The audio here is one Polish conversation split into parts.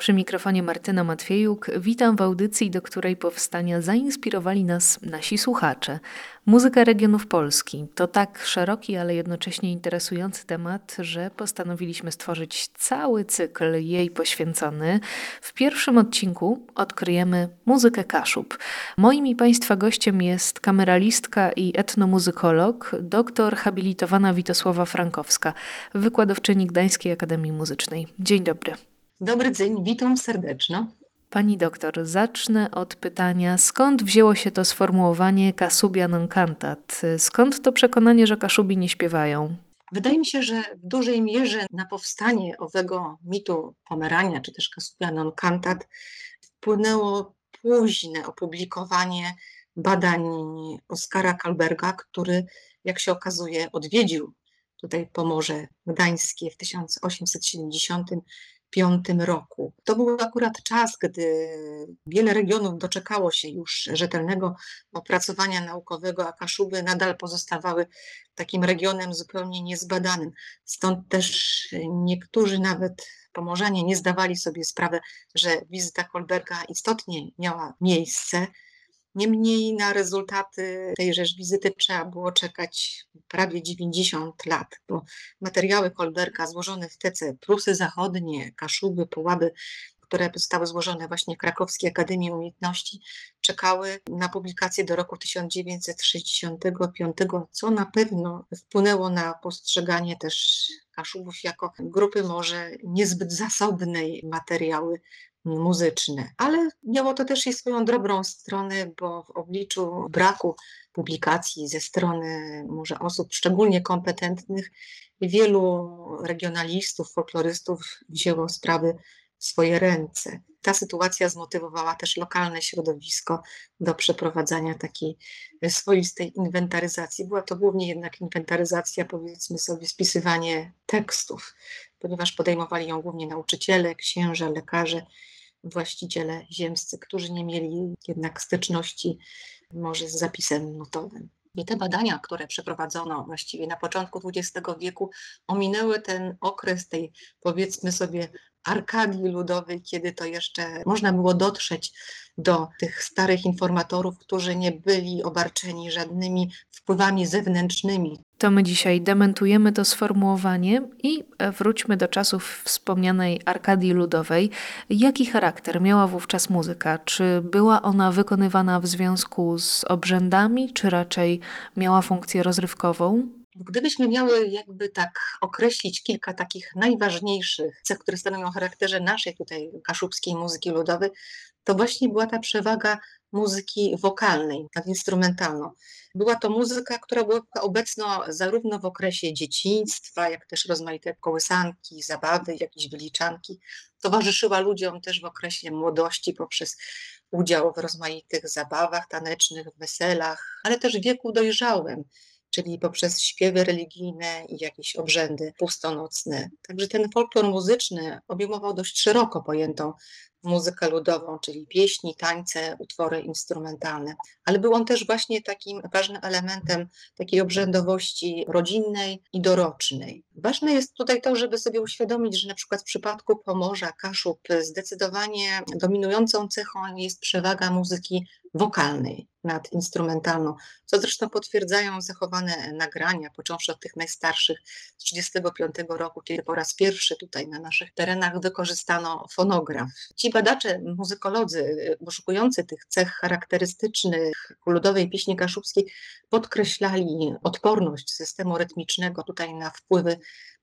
Przy mikrofonie Martyna Matwiejuk witam w audycji, do której powstania zainspirowali nas nasi słuchacze. Muzyka regionów Polski to tak szeroki, ale jednocześnie interesujący temat, że postanowiliśmy stworzyć cały cykl jej poświęcony. W pierwszym odcinku odkryjemy muzykę Kaszub. Moim i Państwa gościem jest kameralistka i etnomuzykolog, doktor habilitowana Witosława Frankowska, wykładowczyni Gdańskiej Akademii Muzycznej. Dzień dobry. Dobry dzień, witam serdecznie. Pani doktor, zacznę od pytania, skąd wzięło się to sformułowanie Kasubia non cantat? Skąd to przekonanie, że Kaszubi nie śpiewają? Wydaje mi się, że w dużej mierze na powstanie owego mitu Pomerania, czy też Kasubia non cantat, wpłynęło późne opublikowanie badań Oskara Kalberga, który, jak się okazuje, odwiedził tutaj Pomorze Gdańskie w 1870 1995 roku. To był akurat czas, gdy wiele regionów doczekało się już rzetelnego opracowania naukowego, a Kaszuby nadal pozostawały takim regionem zupełnie niezbadanym. Stąd też niektórzy nawet Pomorzanie nie zdawali sobie sprawy, że wizyta Kolberga istotnie miała miejsce. Niemniej na rezultaty tejże wizyty trzeba było czekać prawie 90 lat, bo materiały Kolberga złożone w Tece, Prusy Zachodnie, Kaszuby, Połaby, które zostały złożone właśnie w Krakowskiej Akademii Umiejętności, czekały na publikację do roku 1965, co na pewno wpłynęło na postrzeganie też Kaszubów jako grupy może niezbyt zasobnej materiały muzyczne, ale miało to też i swoją dobrą stronę, bo w obliczu braku publikacji ze strony może osób szczególnie kompetentnych, wielu regionalistów, folklorystów wzięło sprawy swoje ręce. Ta sytuacja zmotywowała też lokalne środowisko do przeprowadzania takiej swoistej inwentaryzacji. Była to głównie jednak inwentaryzacja, powiedzmy sobie, spisywanie tekstów, ponieważ podejmowali ją głównie nauczyciele, księża, lekarze, właściciele ziemscy, którzy nie mieli jednak styczności może z zapisem nutowym. I te badania, które przeprowadzono właściwie na początku XX wieku, ominęły ten okres tej, powiedzmy sobie, Arkadii Ludowej, kiedy to jeszcze można było dotrzeć do tych starych informatorów, którzy nie byli obarczeni żadnymi wpływami zewnętrznymi. To my dzisiaj dementujemy to sformułowanie i wróćmy do czasów wspomnianej Arkadii Ludowej. Jaki charakter miała wówczas muzyka? Czy była ona wykonywana w związku z obrzędami, czy raczej miała funkcję rozrywkową? Gdybyśmy miały jakby tak określić kilka takich najważniejszych cech, które stanowią o charakterze naszej tutaj kaszubskiej muzyki ludowej, to właśnie była ta przewaga muzyki wokalnej nad instrumentalną. Była to muzyka, która była obecna zarówno w okresie dzieciństwa, jak też rozmaite kołysanki, zabawy, jakieś wyliczanki. Towarzyszyła ludziom też w okresie młodości poprzez udział w rozmaitych zabawach tanecznych, weselach, ale też w wieku dojrzałym czyli poprzez śpiewy religijne i jakieś obrzędy pustonocne. Także ten folklor muzyczny obejmował dość szeroko pojętą muzykę ludową, czyli pieśni, tańce, utwory instrumentalne, ale był on też właśnie takim ważnym elementem takiej obrzędowości rodzinnej i dorocznej. Ważne jest tutaj to, żeby sobie uświadomić, że na przykład w przypadku Pomorza, Kaszub zdecydowanie dominującą cechą jest przewaga muzyki wokalnej nad instrumentalną, co zresztą potwierdzają zachowane nagrania, począwszy od tych najstarszych z 1935 roku, kiedy po raz pierwszy tutaj na naszych terenach wykorzystano fonograf. Ci badacze, muzykolodzy poszukujący tych cech charakterystycznych ludowej pieśni kaszubskiej podkreślali odporność systemu rytmicznego tutaj na wpływy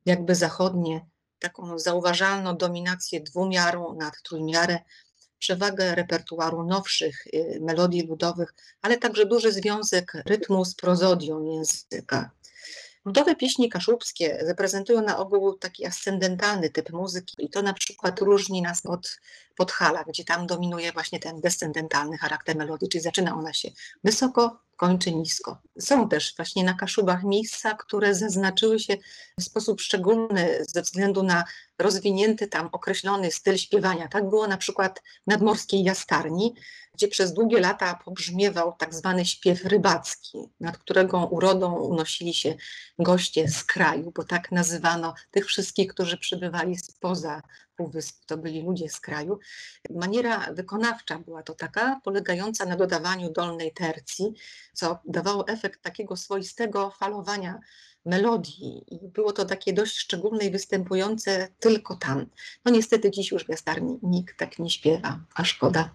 jakby zachodnie, taką zauważalną dominację dwumiaru nad trójmiarę, przewagę repertuaru nowszych y, melodii ludowych, ale także duży związek rytmu z prozodią języka. Ludowe pieśni kaszubskie reprezentują na ogół taki ascendentalny typ muzyki i to na przykład różni nas od Podhala, gdzie tam dominuje właśnie ten descendentalny charakter melodii, czyli zaczyna ona się wysoko, kończy nisko. Są też właśnie na Kaszubach miejsca, które zaznaczyły się w sposób szczególny ze względu na rozwinięty tam określony styl śpiewania. Tak było na przykład w nadmorskiej jastarni, gdzie przez długie lata pobrzmiewał tak zwany śpiew rybacki, nad którego urodą unosili się goście z kraju, bo tak nazywano tych wszystkich, którzy przybywali spoza półwyspu, to byli ludzie z kraju. Maniera wykonawcza była to taka, polegająca na dodawaniu dolnej tercji, co dawało efekt takiego swoistego falowania melodii i było to takie dość szczególne i występujące tylko tam. No niestety dziś już w Jastarni nikt tak nie śpiewa, a szkoda.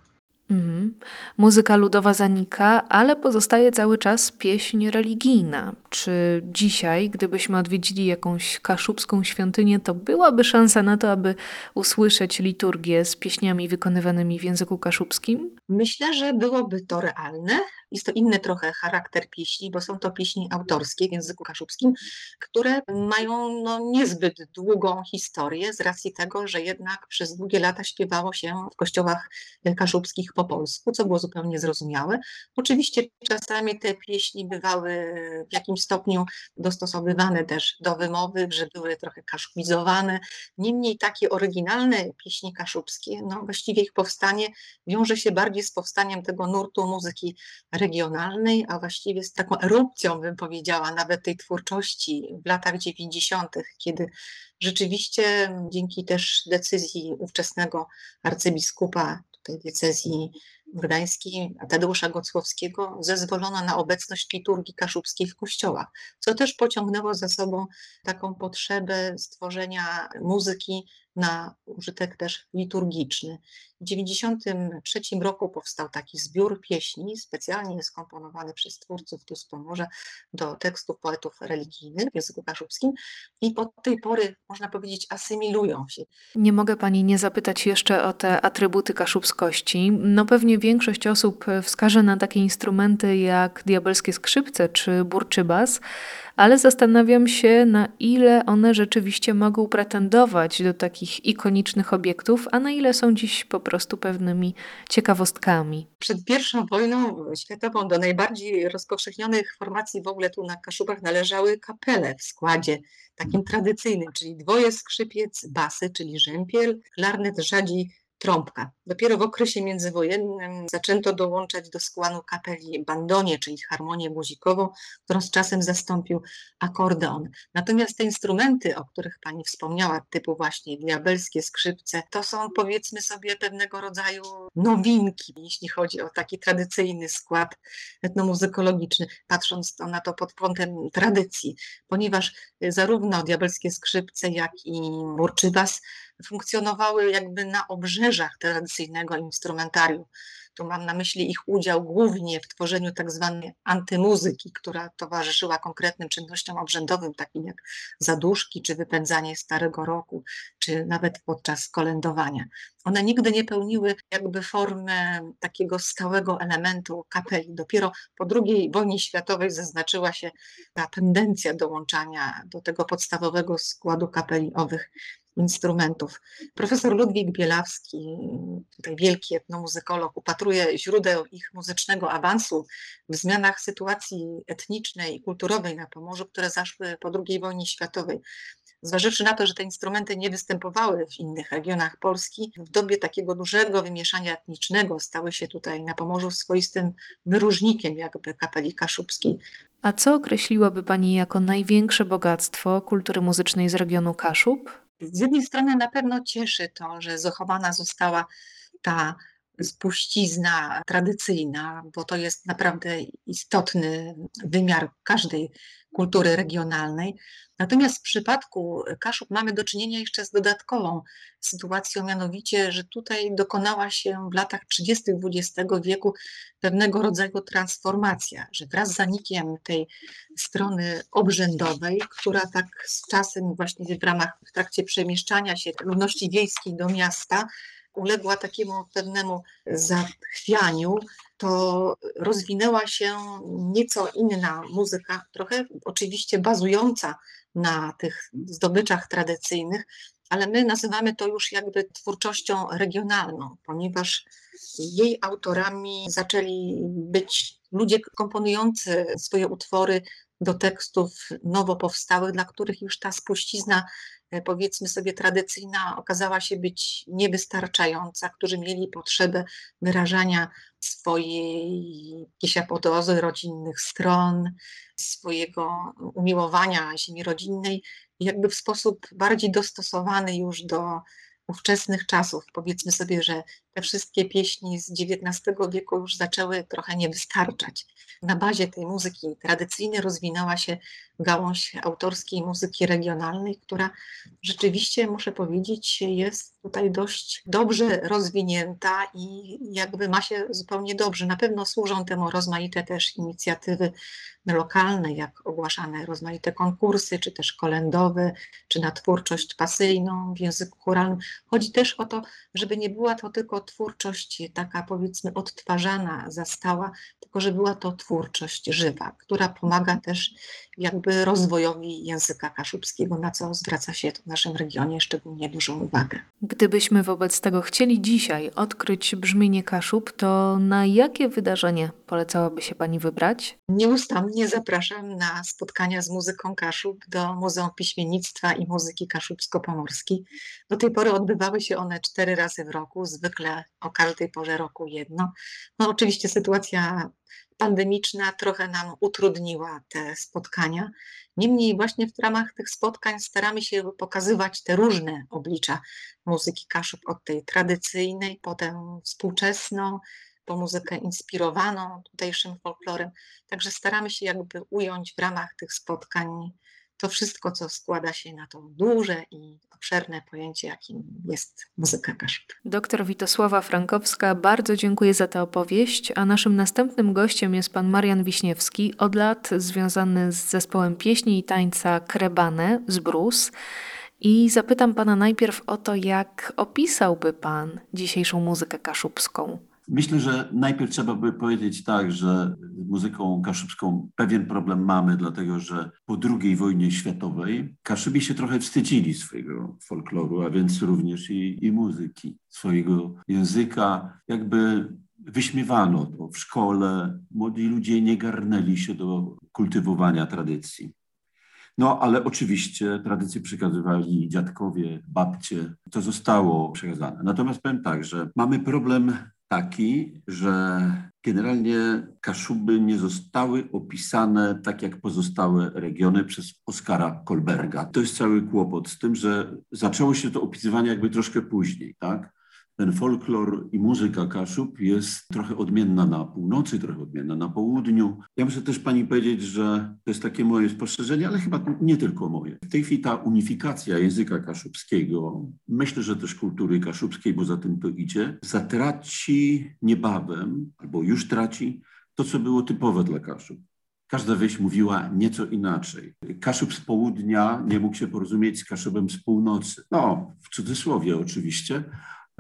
Mhm. Muzyka ludowa zanika, ale pozostaje cały czas pieśń religijna. Czy dzisiaj, gdybyśmy odwiedzili jakąś kaszubską świątynię, to byłaby szansa na to, aby usłyszeć liturgię z pieśniami wykonywanymi w języku kaszubskim? Myślę, że byłoby to realne. Jest to inny trochę charakter pieśni, bo są to pieśni autorskie w języku kaszubskim, które mają no, niezbyt długą historię z racji tego, że jednak przez długie lata śpiewało się w kościołach kaszubskich po polsku, co było zupełnie zrozumiałe. Oczywiście czasami te pieśni bywały w jakimś stopniu dostosowywane też do wymowy, że były trochę kaszubizowane. Niemniej takie oryginalne pieśni kaszubskie, no właściwie ich powstanie wiąże się bardziej z powstaniem tego nurtu muzyki regionalnej, a właściwie z taką erupcją, bym powiedziała, nawet tej twórczości w latach 90., kiedy rzeczywiście dzięki też decyzji ówczesnego arcybiskupa tej diecezji gdańskiej Tadeusza Gocłowskiego zezwolono na obecność liturgii kaszubskiej w kościołach, co też pociągnęło za sobą taką potrzebę stworzenia muzyki na użytek też liturgiczny. W 1993 roku powstał taki zbiór pieśni, specjalnie skomponowany przez twórców tu z Pomorza do tekstów poetów religijnych w języku kaszubskim i od tej pory, można powiedzieć, asymilują się. Nie mogę Pani nie zapytać jeszcze o te atrybuty kaszubskości. No pewnie większość osób wskaże na takie instrumenty jak diabelskie skrzypce czy burczybas, ale zastanawiam się, na ile one rzeczywiście mogą pretendować do takich ikonicznych obiektów, a na ile są dziś po prostu pewnymi ciekawostkami. Przed I wojną światową do najbardziej rozpowszechnionych formacji w ogóle tu na Kaszubach należały kapele w składzie takim tradycyjnym, czyli dwoje skrzypiec, basy, czyli rzępiel, klarnet rzadziej trąbka. Dopiero w okresie międzywojennym zaczęto dołączać do składu kapeli bandonie, czyli harmonię guzikową, którą z czasem zastąpił akordeon. Natomiast te instrumenty, o których Pani wspomniała, typu właśnie diabelskie skrzypce, to są powiedzmy sobie pewnego rodzaju nowinki, jeśli chodzi o taki tradycyjny skład etnomuzykologiczny, patrząc to na to pod kątem tradycji, ponieważ zarówno diabelskie skrzypce, jak i burczybas funkcjonowały jakby na obrzeżach tradycyjnego instrumentarium. Tu mam na myśli ich udział głównie w tworzeniu tak zwanej antymuzyki, która towarzyszyła konkretnym czynnościom obrzędowym, takim jak zaduszki, czy wypędzanie starego roku, czy nawet podczas kolędowania. One nigdy nie pełniły jakby formę takiego stałego elementu kapeli. Dopiero po II wojnie światowej zaznaczyła się ta tendencja dołączania do tego podstawowego składu kapeli owych instrumentów. Profesor Ludwik Bielawski, tutaj wielki etnomuzykolog, upatruje źródeł ich muzycznego awansu w zmianach sytuacji etnicznej i kulturowej na Pomorzu, które zaszły po II wojnie światowej. Zważywszy na to, że te instrumenty nie występowały w innych regionach Polski, w dobie takiego dużego wymieszania etnicznego stały się tutaj na Pomorzu swoistym wyróżnikiem jakby kapeli kaszubskiej. A co określiłaby Pani jako największe bogactwo kultury muzycznej z regionu Kaszub? Z jednej strony na pewno cieszy to, że zachowana została ta spuścizna tradycyjna, bo to jest naprawdę istotny wymiar każdej kultury regionalnej. Natomiast w przypadku Kaszub mamy do czynienia jeszcze z dodatkową sytuacją, mianowicie, że tutaj dokonała się w latach 30. XX wieku pewnego rodzaju transformacja, że wraz z zanikiem tej strony obrzędowej, która tak z czasem właśnie w ramach, w trakcie przemieszczania się ludności wiejskiej do miasta, uległa takiemu pewnemu zachwianiu, to rozwinęła się nieco inna muzyka, trochę oczywiście bazująca na tych zdobyczach tradycyjnych, ale my nazywamy to już jakby twórczością regionalną, ponieważ jej autorami zaczęli być ludzie komponujący swoje utwory do tekstów nowo powstałych, dla których już ta spuścizna, powiedzmy sobie, tradycyjna okazała się być niewystarczająca, którzy mieli potrzebę wyrażania swojej jakiejś rodzinnych stron, swojego umiłowania ziemi rodzinnej, jakby w sposób bardziej dostosowany już do ówczesnych czasów. Powiedzmy sobie, że te wszystkie pieśni z XIX wieku już zaczęły trochę nie wystarczać. Na bazie tej muzyki tradycyjnej rozwinęła się gałąź autorskiej muzyki regionalnej, która rzeczywiście, muszę powiedzieć, jest tutaj dość dobrze rozwinięta i jakby ma się zupełnie dobrze. Na pewno służą temu rozmaite też inicjatywy lokalne, jak ogłaszane rozmaite konkursy, czy też kolendowe, czy na twórczość pasyjną w języku chóralnym. Chodzi też o to, żeby nie była to tylko twórczość taka powiedzmy odtwarzana, zastała, tylko że była to twórczość żywa, która pomaga też jakby rozwojowi języka kaszubskiego, na co zwraca się w naszym regionie szczególnie dużą uwagę. Gdybyśmy wobec tego chcieli dzisiaj odkryć brzmienie Kaszub, to na jakie wydarzenie polecałaby się Pani wybrać? Nieustannie zapraszam na spotkania z muzyką Kaszub do Muzeum Piśmiennictwa i Muzyki Kaszubsko-Pomorskiej. Do tej pory odbywały się one cztery razy w roku, zwykle o każdej porze roku jedno. No oczywiście sytuacja pandemiczna trochę nam utrudniła te spotkania. Niemniej właśnie w ramach tych spotkań staramy się pokazywać te różne oblicza muzyki Kaszub, od tej tradycyjnej, potem współczesną, po muzykę inspirowaną tutejszym folklorem. Także staramy się jakby ująć w ramach tych spotkań to wszystko, co składa się na to duże i obszerne pojęcie, jakim jest muzyka kaszub. Doktor Witosława Frankowska, bardzo dziękuję za tę opowieść, a naszym następnym gościem jest pan Marian Wiśniewski, od lat związany z zespołem pieśni i tańca Krebane z Brus. I zapytam pana najpierw o to, jak opisałby pan dzisiejszą muzykę kaszubską. Myślę, że najpierw trzeba by powiedzieć tak, że z muzyką kaszubską pewien problem mamy, dlatego że po II wojnie światowej Kaszubi się trochę wstydzili swojego folkloru, a więc również i, i muzyki, swojego języka. Jakby wyśmiewano to w szkole, młodzi ludzie nie garnęli się do kultywowania tradycji. No, ale oczywiście tradycje przekazywali dziadkowie, babcie. To zostało przekazane. Natomiast powiem tak, że mamy problem taki, że generalnie Kaszuby nie zostały opisane tak jak pozostałe regiony przez Oskara Kolberga. To jest cały kłopot z tym, że zaczęło się to opisywanie jakby troszkę później, tak? Ten folklor i muzyka Kaszub jest trochę odmienna na północy, trochę odmienna na południu. Ja muszę też pani powiedzieć, że to jest takie moje spostrzeżenie, ale chyba nie tylko moje. W tej chwili ta unifikacja języka kaszubskiego, myślę, że też kultury kaszubskiej, bo za tym to idzie, zatraci niebawem, albo już traci to, co było typowe dla Kaszub. Każda wieś mówiła nieco inaczej. Kaszub z południa nie mógł się porozumieć z Kaszubem z północy. No, w cudzysłowie oczywiście,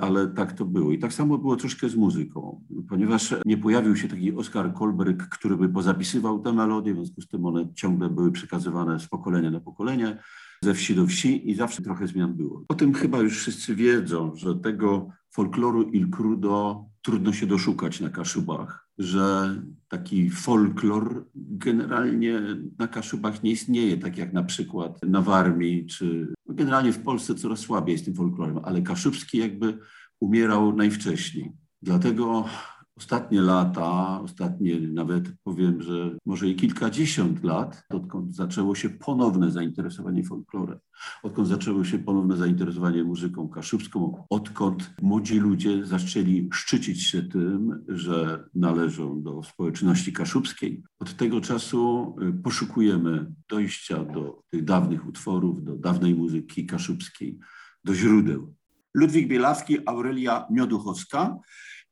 ale tak to było. I tak samo było troszkę z muzyką, ponieważ nie pojawił się taki Oskar Kolberg, który by pozapisywał te melodie, w związku z tym one ciągle były przekazywane z pokolenia na pokolenie, ze wsi do wsi i zawsze trochę zmian było. O tym chyba już wszyscy wiedzą, że tego folkloru Il Crudo trudno się doszukać na Kaszubach, że taki folklor generalnie na Kaszubach nie istnieje, tak jak na przykład na Warmii, czy generalnie w Polsce coraz słabiej jest tym folklorem, ale kaszubski jakby umierał najwcześniej. Dlatego ostatnie lata, ostatnie nawet powiem, że może i kilkadziesiąt lat, odkąd zaczęło się ponowne zainteresowanie folklorem, odkąd zaczęło się ponowne zainteresowanie muzyką kaszubską, odkąd młodzi ludzie zaczęli szczycić się tym, że należą do społeczności kaszubskiej. Od tego czasu y, poszukujemy dojścia do tych dawnych utworów, do dawnej muzyki kaszubskiej, do źródeł. Ludwik Bielawski, Aurelia Mioduchowska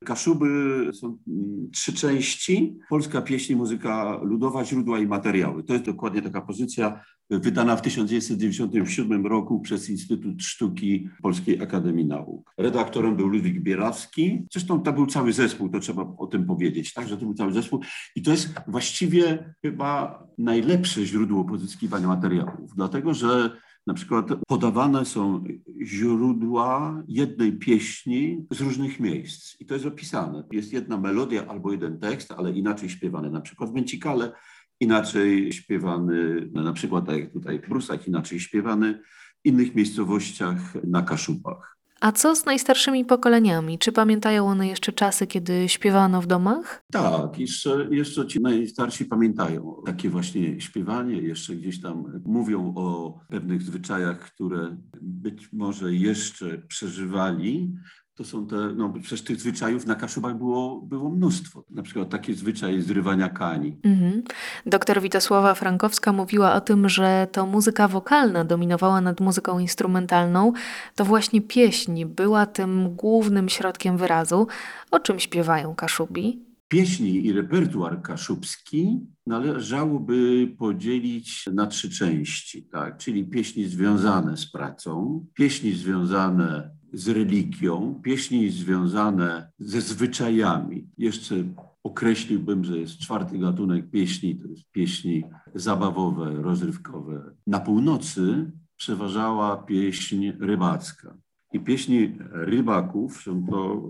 Kaszuby są mm, trzy części. Polska pieśń, muzyka ludowa, źródła i materiały. To jest dokładnie taka pozycja wydana w 1997 roku przez Instytut Sztuki Polskiej Akademii Nauk. Redaktorem był Ludwik Bierawski. Zresztą to był cały zespół, to trzeba o tym powiedzieć, tak, że to był cały zespół. I to jest właściwie chyba najlepsze źródło pozyskiwania materiałów, dlatego że na przykład podawane są źródła jednej pieśni z różnych miejsc i to jest opisane. Jest jedna melodia albo jeden tekst, ale inaczej śpiewany. Na przykład w Męcikale inaczej śpiewany, na przykład tak jak tutaj w Brusach, inaczej śpiewany w innych miejscowościach na Kaszubach. A co z najstarszymi pokoleniami? Czy pamiętają one jeszcze czasy, kiedy śpiewano w domach? Tak, jeszcze, jeszcze ci najstarsi pamiętają takie właśnie śpiewanie, jeszcze gdzieś tam mówią o pewnych zwyczajach, które być może jeszcze przeżywali, to są te, no przecież tych zwyczajów na Kaszubach było, było mnóstwo. Na przykład takie zwyczaje zrywania kani. Mhm. Doktor Witosława Frankowska mówiła o tym, że to muzyka wokalna dominowała nad muzyką instrumentalną. To właśnie pieśń była tym głównym środkiem wyrazu. O czym śpiewają Kaszubi? Pieśni i repertuar kaszubski należałoby podzielić na trzy części, tak? czyli pieśni związane z pracą, pieśni związane z religią, pieśni związane ze zwyczajami. Jeszcze określiłbym, że jest czwarty gatunek pieśni, to jest pieśni zabawowe, rozrywkowe. Na północy przeważała pieśń rybacka. I pieśni rybaków są to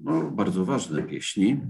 no, bardzo ważne pieśni.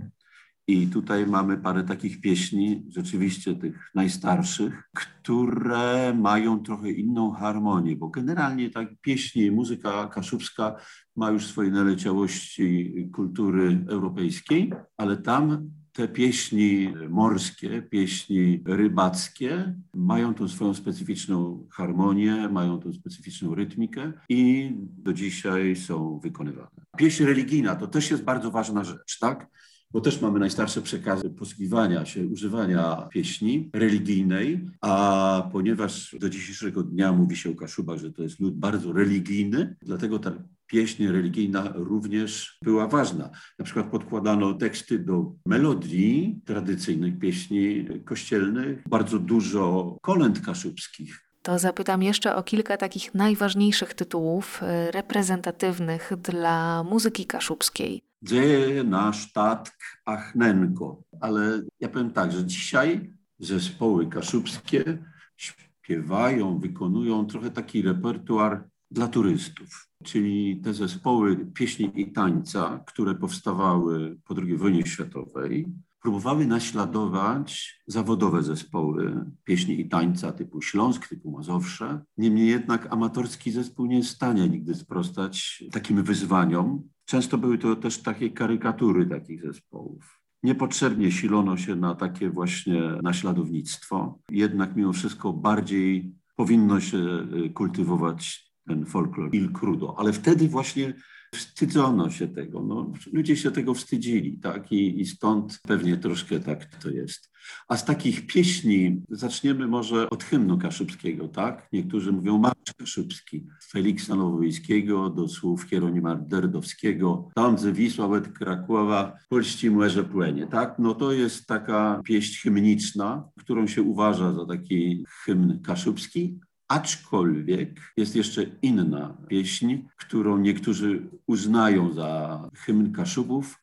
I tutaj mamy parę takich pieśni, rzeczywiście tych najstarszych, które mają trochę inną harmonię, bo generalnie tak pieśni, muzyka kaszubska ma już swoje naleciałości kultury europejskiej, ale tam te pieśni morskie, pieśni rybackie mają tą swoją specyficzną harmonię, mają tą specyficzną rytmikę i do dzisiaj są wykonywane. Pieśń religijna to też jest bardzo ważna rzecz, tak? Bo też mamy najstarsze przekazy posługiwania się, używania pieśni religijnej, a ponieważ do dzisiejszego dnia mówi się o Kaszubach, że to jest lud bardzo religijny, dlatego ta pieśń religijna również była ważna. Na przykład podkładano teksty do melodii tradycyjnych pieśni kościelnych, bardzo dużo kolęd kaszubskich. To zapytam jeszcze o kilka takich najważniejszych tytułów e, reprezentatywnych dla muzyki kaszubskiej. Dzieje nasz tatk Achnenko. Ale ja powiem tak, że dzisiaj zespoły kaszubskie śpiewają, wykonują trochę taki repertuar dla turystów. Czyli te zespoły pieśni i tańca, które powstawały po II wojnie światowej, próbowały naśladować zawodowe zespoły pieśni i tańca typu Śląsk, typu Mazowsze. Niemniej jednak amatorski zespół nie jest w stanie nigdy sprostać takim wyzwaniom. Często były to też takie karykatury takich zespołów. Niepotrzebnie silono się na takie właśnie naśladownictwo. Jednak mimo wszystko bardziej powinno się y, kultywować ten folklor il crudo. Ale wtedy właśnie Wstydzono się tego, no, ludzie się tego wstydzili, tak? I, I stąd pewnie troszkę tak to jest. A z takich pieśni zaczniemy może od hymnu kaszubskiego, tak? Niektórzy mówią Marsz Kaszubski, Feliksa Nowowiejskiego do słów Hieronima Derdowskiego, tam ze Wisła łed Krakowa, Polści młeże płenie, tak? No to jest taka pieśń hymniczna, którą się uważa za taki hymn kaszubski, Aczkolwiek jest jeszcze inna pieśń, którą niektórzy uznają za hymn Kaszubów.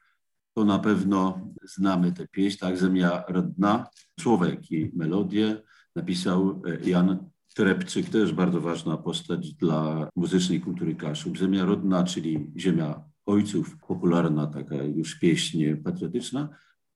To na pewno znamy tę pieśń, tak, Zemia Rodna. Słowek i melodię napisał e, Jan Trepczyk, też bardzo ważna postać dla muzycznej kultury Kaszub. Zemia Rodna, czyli ziemia ojców, popularna taka już pieśń patriotyczna,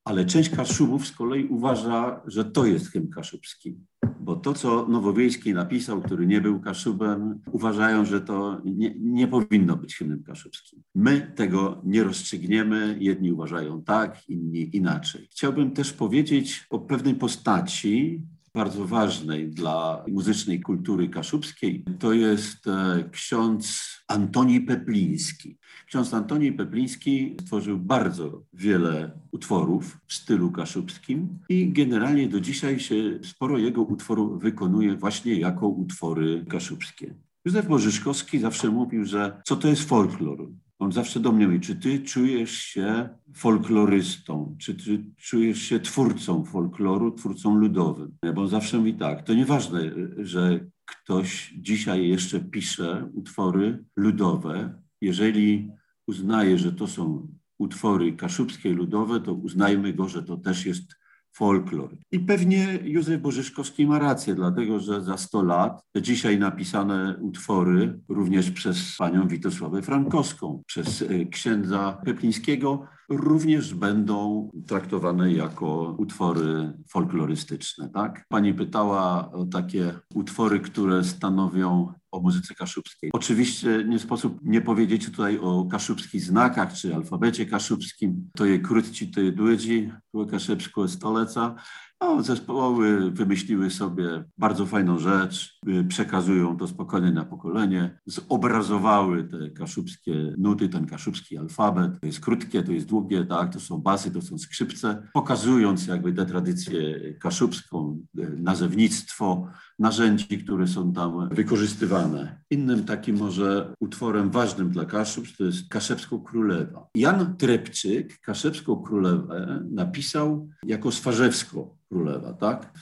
ale część Kaszubów z kolei uważa, że to jest hymn kaszubski. Bo to, co Nowowiejski napisał, który nie był Kaszubem, uważają, że to nie, nie powinno być hymnem kaszubskim. My tego nie rozstrzygniemy. Jedni uważają tak, inni inaczej. Chciałbym też powiedzieć o pewnej postaci, bardzo ważnej dla muzycznej kultury kaszubskiej. To jest e, ksiądz Antoni Pepliński. Ksiądz Antoni Pepliński stworzył bardzo wiele utworów w stylu kaszubskim i generalnie do dzisiaj się sporo jego utworów wykonuje właśnie jako utwory kaszubskie. Józef Bożyszkowski zawsze mówił, że co to jest folklor? On zawsze do mnie mówi, czy ty czujesz się folklorystą, czy ty czujesz się twórcą folkloru, twórcą ludowym? Bo on zawsze mówi tak, to nieważne, że ktoś dzisiaj jeszcze pisze utwory ludowe, jeżeli uznaje, że to są utwory kaszubskie ludowe, to uznajmy go, że to też jest folklor. I pewnie Józef Bożyszkowski ma rację, dlatego że za 100 lat dzisiaj napisane utwory, również przez panią Witosławę Frankowską, przez e, księdza Peplińskiego, również będą traktowane jako utwory folklorystyczne. Tak? Pani pytała o takie utwory, które stanowią o muzyce kaszubskiej. Oczywiście nie sposób nie powiedzieć tutaj o kaszubskich znakach czy alfabecie kaszubskim. To je krótci, to je dłydzi, kaszebsko stoleca. No, zespoły wymyśliły sobie bardzo fajną rzecz, y, przekazują to spokojnie na pokolenie, zobrazowały te kaszubskie nuty, ten kaszubski alfabet. To jest krótkie, to jest długie, tak, to są basy, to są skrzypce, pokazując jakby tę tradycję kaszubską, y, nazewnictwo, narzędzi, które są tam wykorzystywane. Innym takim może utworem ważnym dla Kaszub to jest Kaszebską Królewa. Jan Trepczyk Kaszebską Królewę napisał jako Swarzewską Królewa, tak?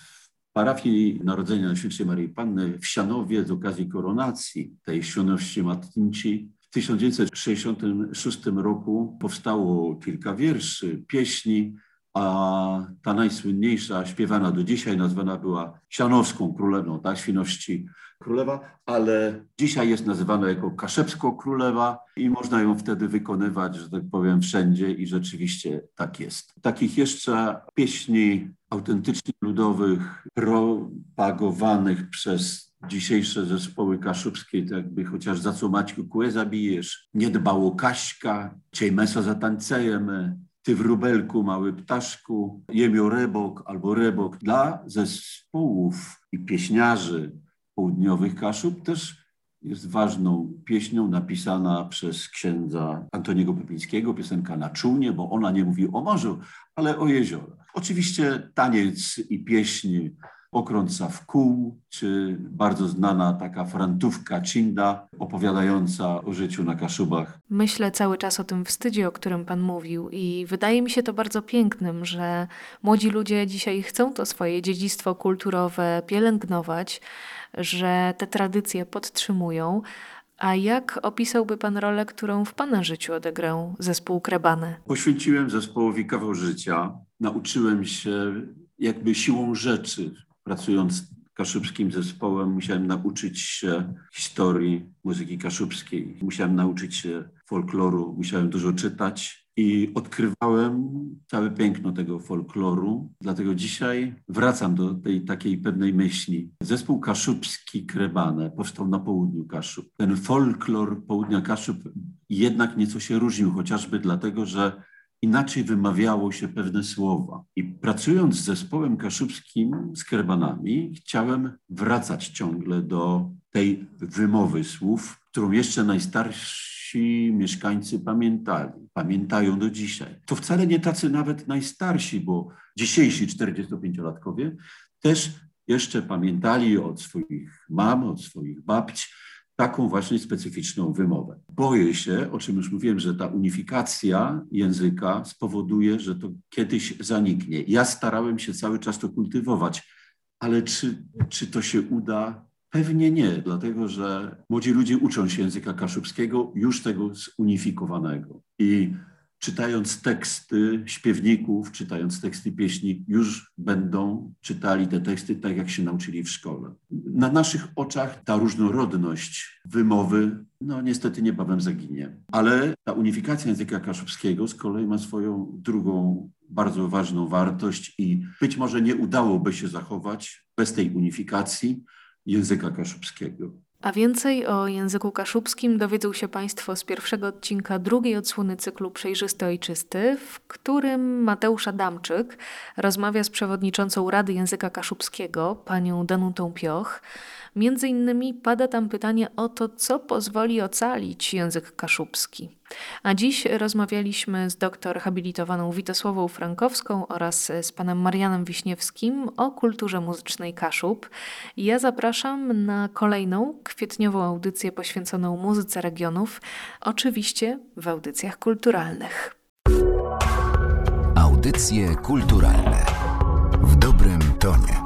Parafii Narodzenia Najświętszej Maryi Panny w Sianowie z okazji koronacji tej świętości matnici w 1966 roku powstało kilka wierszy, pieśni, a ta najsłynniejsza, śpiewana do dzisiaj, nazwana była Sianowską Królewną, tak, Świności Królewa, ale dzisiaj jest nazywana jako Kaszepsko Królewa i można ją wtedy wykonywać, że tak powiem, wszędzie i rzeczywiście tak jest. Takich jeszcze pieśni autentycznie ludowych, propagowanych przez dzisiejsze zespoły kaszubskie, tak jakby chociaż za co Maćku kłę zabijesz, nie dbało Kaśka, ciej mesa zatańcejemy, ty w rubelku, mały ptaszku, jemio rebok albo rebok. Dla zespołów i pieśniarzy południowych Kaszub też jest ważną pieśnią napisana przez księdza Antoniego Pepińskiego, piosenka na czółnie, bo ona nie mówi o morzu, ale o jeziorach. Oczywiście taniec i pieśń Okrąca w kół, czy bardzo znana taka frantówka Cinda, opowiadająca o życiu na Kaszubach. Myślę cały czas o tym wstydzie, o którym Pan mówił i wydaje mi się to bardzo pięknym, że młodzi ludzie dzisiaj chcą to swoje dziedzictwo kulturowe pielęgnować, że te tradycje podtrzymują. A jak opisałby Pan rolę, którą w Pana życiu odegrał zespół Krebane? Poświęciłem zespołowi kawał życia. Nauczyłem się jakby siłą rzeczy pracując kaszubskim zespołem, musiałem nauczyć się historii muzyki kaszubskiej, musiałem nauczyć się folkloru, musiałem dużo czytać i odkrywałem całe piękno tego folkloru. Dlatego dzisiaj wracam do tej takiej pewnej myśli. Zespół kaszubski Krebane powstał na południu Kaszub. Ten folklor południa Kaszub jednak nieco się różnił, chociażby dlatego, że inaczej wymawiało się pewne słowa. I pracując z zespołem kaszubskim, z Kerbanami, chciałem wracać ciągle do tej wymowy słów, którą jeszcze najstarsi mieszkańcy pamiętali, pamiętają do dzisiaj. To wcale nie tacy nawet najstarsi, bo dzisiejsi 45-latkowie też jeszcze pamiętali od swoich mam, od swoich babci, taką właśnie specyficzną wymowę. Boję się, o czym już mówiłem, że ta unifikacja języka spowoduje, że to kiedyś zaniknie. Ja starałem się cały czas to kultywować, ale czy, czy to się uda? Pewnie nie, dlatego że młodzi ludzie uczą się języka kaszubskiego już tego zunifikowanego. I czytając teksty śpiewników, czytając teksty pieśni, już będą czytali te teksty tak, jak się nauczyli w szkole. Na naszych oczach ta różnorodność wymowy, no niestety niebawem zaginie. Ale ta unifikacja języka kaszubskiego z kolei ma swoją drugą bardzo ważną wartość i być może nie udałoby się zachować bez tej unifikacji języka kaszubskiego. A więcej o języku kaszubskim dowiedzą się Państwo z pierwszego odcinka drugiej odsłony cyklu Przejrzysty Ojczysty, w którym Mateusz Adamczyk rozmawia z przewodniczącą Rady Języka Kaszubskiego, panią Danutą Pioch. Między innymi pada tam pytanie o to, co pozwoli ocalić język kaszubski. A dziś rozmawialiśmy z doktor habilitowaną Witosławą Frankowską oraz z panem Marianem Wiśniewskim o kulturze muzycznej Kaszub. Ja zapraszam na kolejną kwietniową audycję poświęconą muzyce regionów, oczywiście w audycjach kulturalnych. Audycje kulturalne w dobrym tonie.